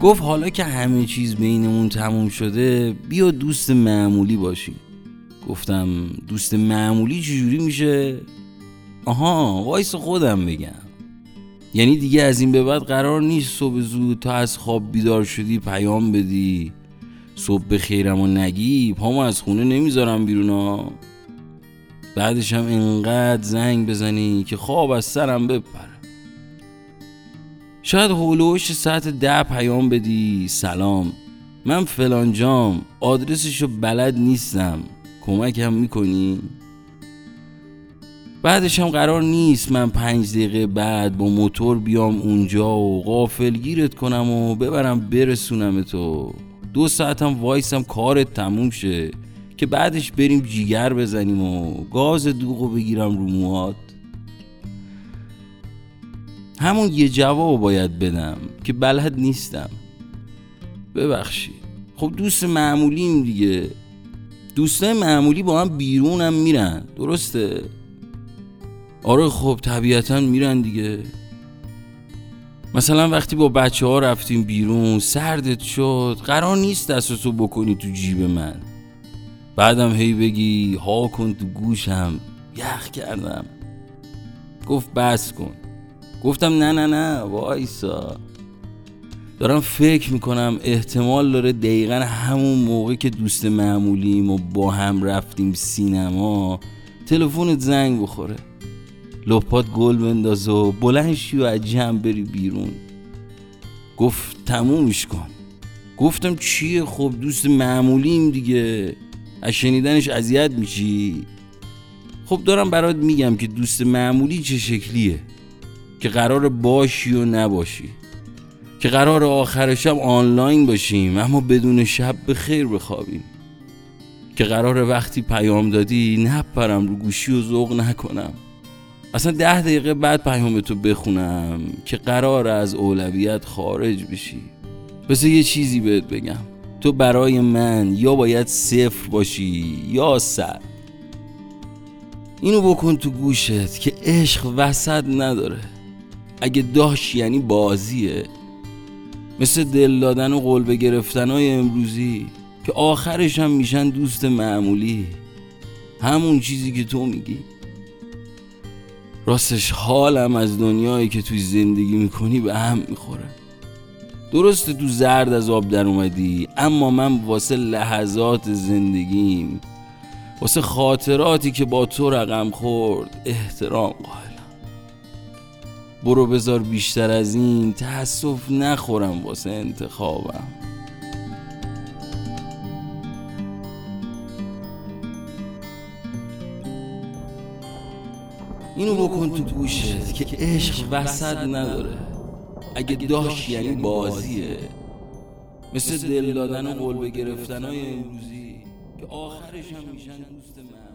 گفت حالا که همه چیز بینمون تموم شده بیا دوست معمولی باشی گفتم دوست معمولی چجوری میشه؟ آها وایس خودم بگم. یعنی دیگه از این به بعد قرار نیست صبح زود تا از خواب بیدار شدی پیام بدی. صبح به خیرم و نگی پامو از خونه نمی‌ذارم بیرون ها بعدش هم انقدر زنگ بزنی که خواب از سرم بپره. شاید هولوش ساعت ده پیام بدی. سلام. من فلان جام. آدرسشو بلد نیستم. کمکم می‌کنی؟ بعدش هم قرار نیست من پنج دقیقه بعد با موتور بیام اونجا و غافل گیرت کنم و ببرم برسونم تو. دو ساعتم وایسم کارت تموم شه. که بعدش بریم جیگر بزنیم و گاز دوغو بگیرم رو موهات. همون یه جواب باید بدم که بلد نیستم. ببخشید. خب دوست معمولیم دیگه. دوستای معمولی با هم بیرونم میرن. درسته؟ آره خب طبیعتا میرن دیگه. مثلا وقتی با بچه ها رفتیم بیرون سردت شد قرار نیست دستتو بکنی تو جیب من. بعدم هی بگی ها کن تو گوشم. یخ کردم. گفت بس کن. گفتم نه نه نه وایسا. دارم فکر می‌کنم احتمال داره دقیقا همون موقع که دوست معمولیم و با هم رفتیم سینما تلفنت زنگ بخوره. لپات گل بنداز و بلند شی و از جمع بری بیرون. گفت تمومش کن. گفتم چیه؟ خب دوست معمولیم دیگه. از شنیدنش اذیت میشی؟ خب دارم برات میگم که دوست معمولی چه شکلیه. که قرار باشی و نباشی. که قرار آخر شب آنلاین باشیم اما بدون شب به خیر بخوابیم. که قرار وقتی پیام دادی نپرم رو گوشی و ذوق نکنم. اصلا ده دقیقه بعد پیام تو بخونم که قرار از اولویت خارج بشی. بس یه چیزی بهت بگم. تو برای من یا باید صفر باشی یا صد. اینو بکن تو گوشت که عشق وسط نداره. اگه داشت یعنی بازیه. مثل دل دادن و قلب گرفتن های امروزی که آخرش هم میشن دوست معمولی. همون چیزی که تو میگی. راستش حالم از دنیایی که توی زندگی می‌کنی به هم می‌خوره. درسته تو زرد از آب در اومدی اما من واسه لحظات زندگیم واسه خاطراتی که با تو رقم خورد احترام قائلم برو بذار بیشتر از این. تأسف نخورم واسه انتخابم. اینو بکن تو گوشت که عشق وسط نداره. اگه داشت یعنی بازیه. مثل دل دادن و قلب گرفتن های امروزی که آخرش هم میشن دوست من.